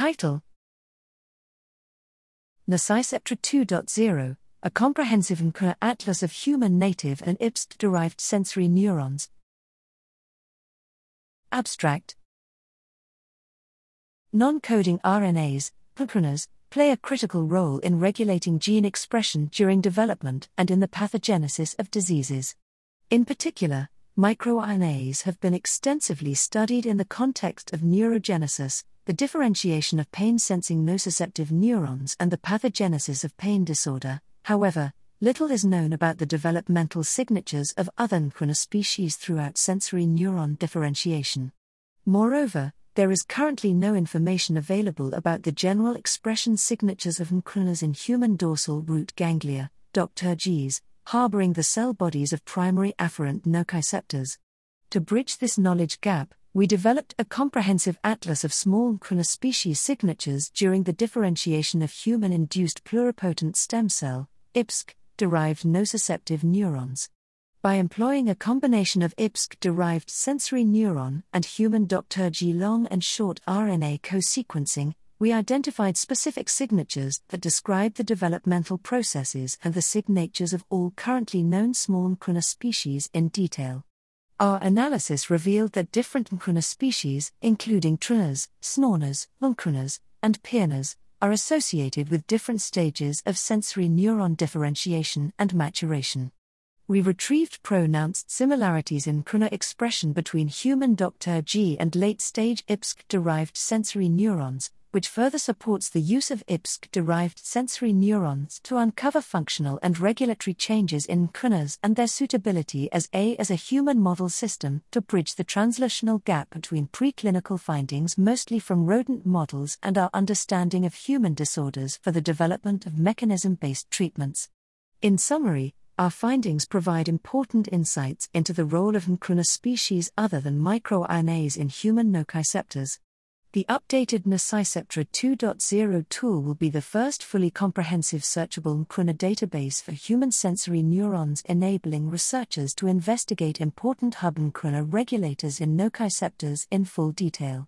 Title Nociceptra 2.0 A comprehensive ncRNA atlas of human native and IPSC derived sensory neurons. Abstract Non coding RNAs, ncRNAs, play a critical role in regulating gene expression during development and in the pathogenesis of diseases. In particular, microRNAs have been extensively studied in the context of neurogenesis, the differentiation of pain sensing nociceptive neurons, and the pathogenesis of pain disorder. However, little is known about the developmental signatures of other ncRNA species throughout sensory neuron differentiation. Moreover, there is currently no information available about the general expression signatures of ncRNAs in human dorsal root ganglia, DRGs, harboring the cell bodies of primary afferent nociceptors. To bridge this knowledge gap, we developed a comprehensive atlas of small ncRNA species signatures during the differentiation of human induced pluripotent stem cell, IPSC, derived nociceptive neurons. By employing a combination of IPSC derived sensory neuron and human DRG long and short RNA co sequencing, we identified specific signatures that describe the developmental processes and the signatures of all currently known small ncRNA species in detail. Our analysis revealed that different ncRNA species, including TRNAs, SNORNAs, lncRNAs, and PIRNAs, are associated with different stages of sensory neuron differentiation and maturation. We retrieved pronounced similarities in ncRNA expression between human DRG and late stage IPSC derived sensory neurons, which further supports the use of IPSC derived sensory neurons to uncover functional and regulatory changes in ncRNAs and their suitability as a as a human model system to bridge the translational gap between preclinical findings mostly from rodent models and our understanding of human disorders for the development of mechanism based treatments. In summary, our findings provide important insights into the role of ncRNA species other than microRNAs in human nociceptors. The updated Nociceptra 2.0 tool will be the first fully comprehensive searchable ncRNA database for human sensory neurons, enabling researchers to investigate important hub ncRNA regulators in nociceptors in full detail.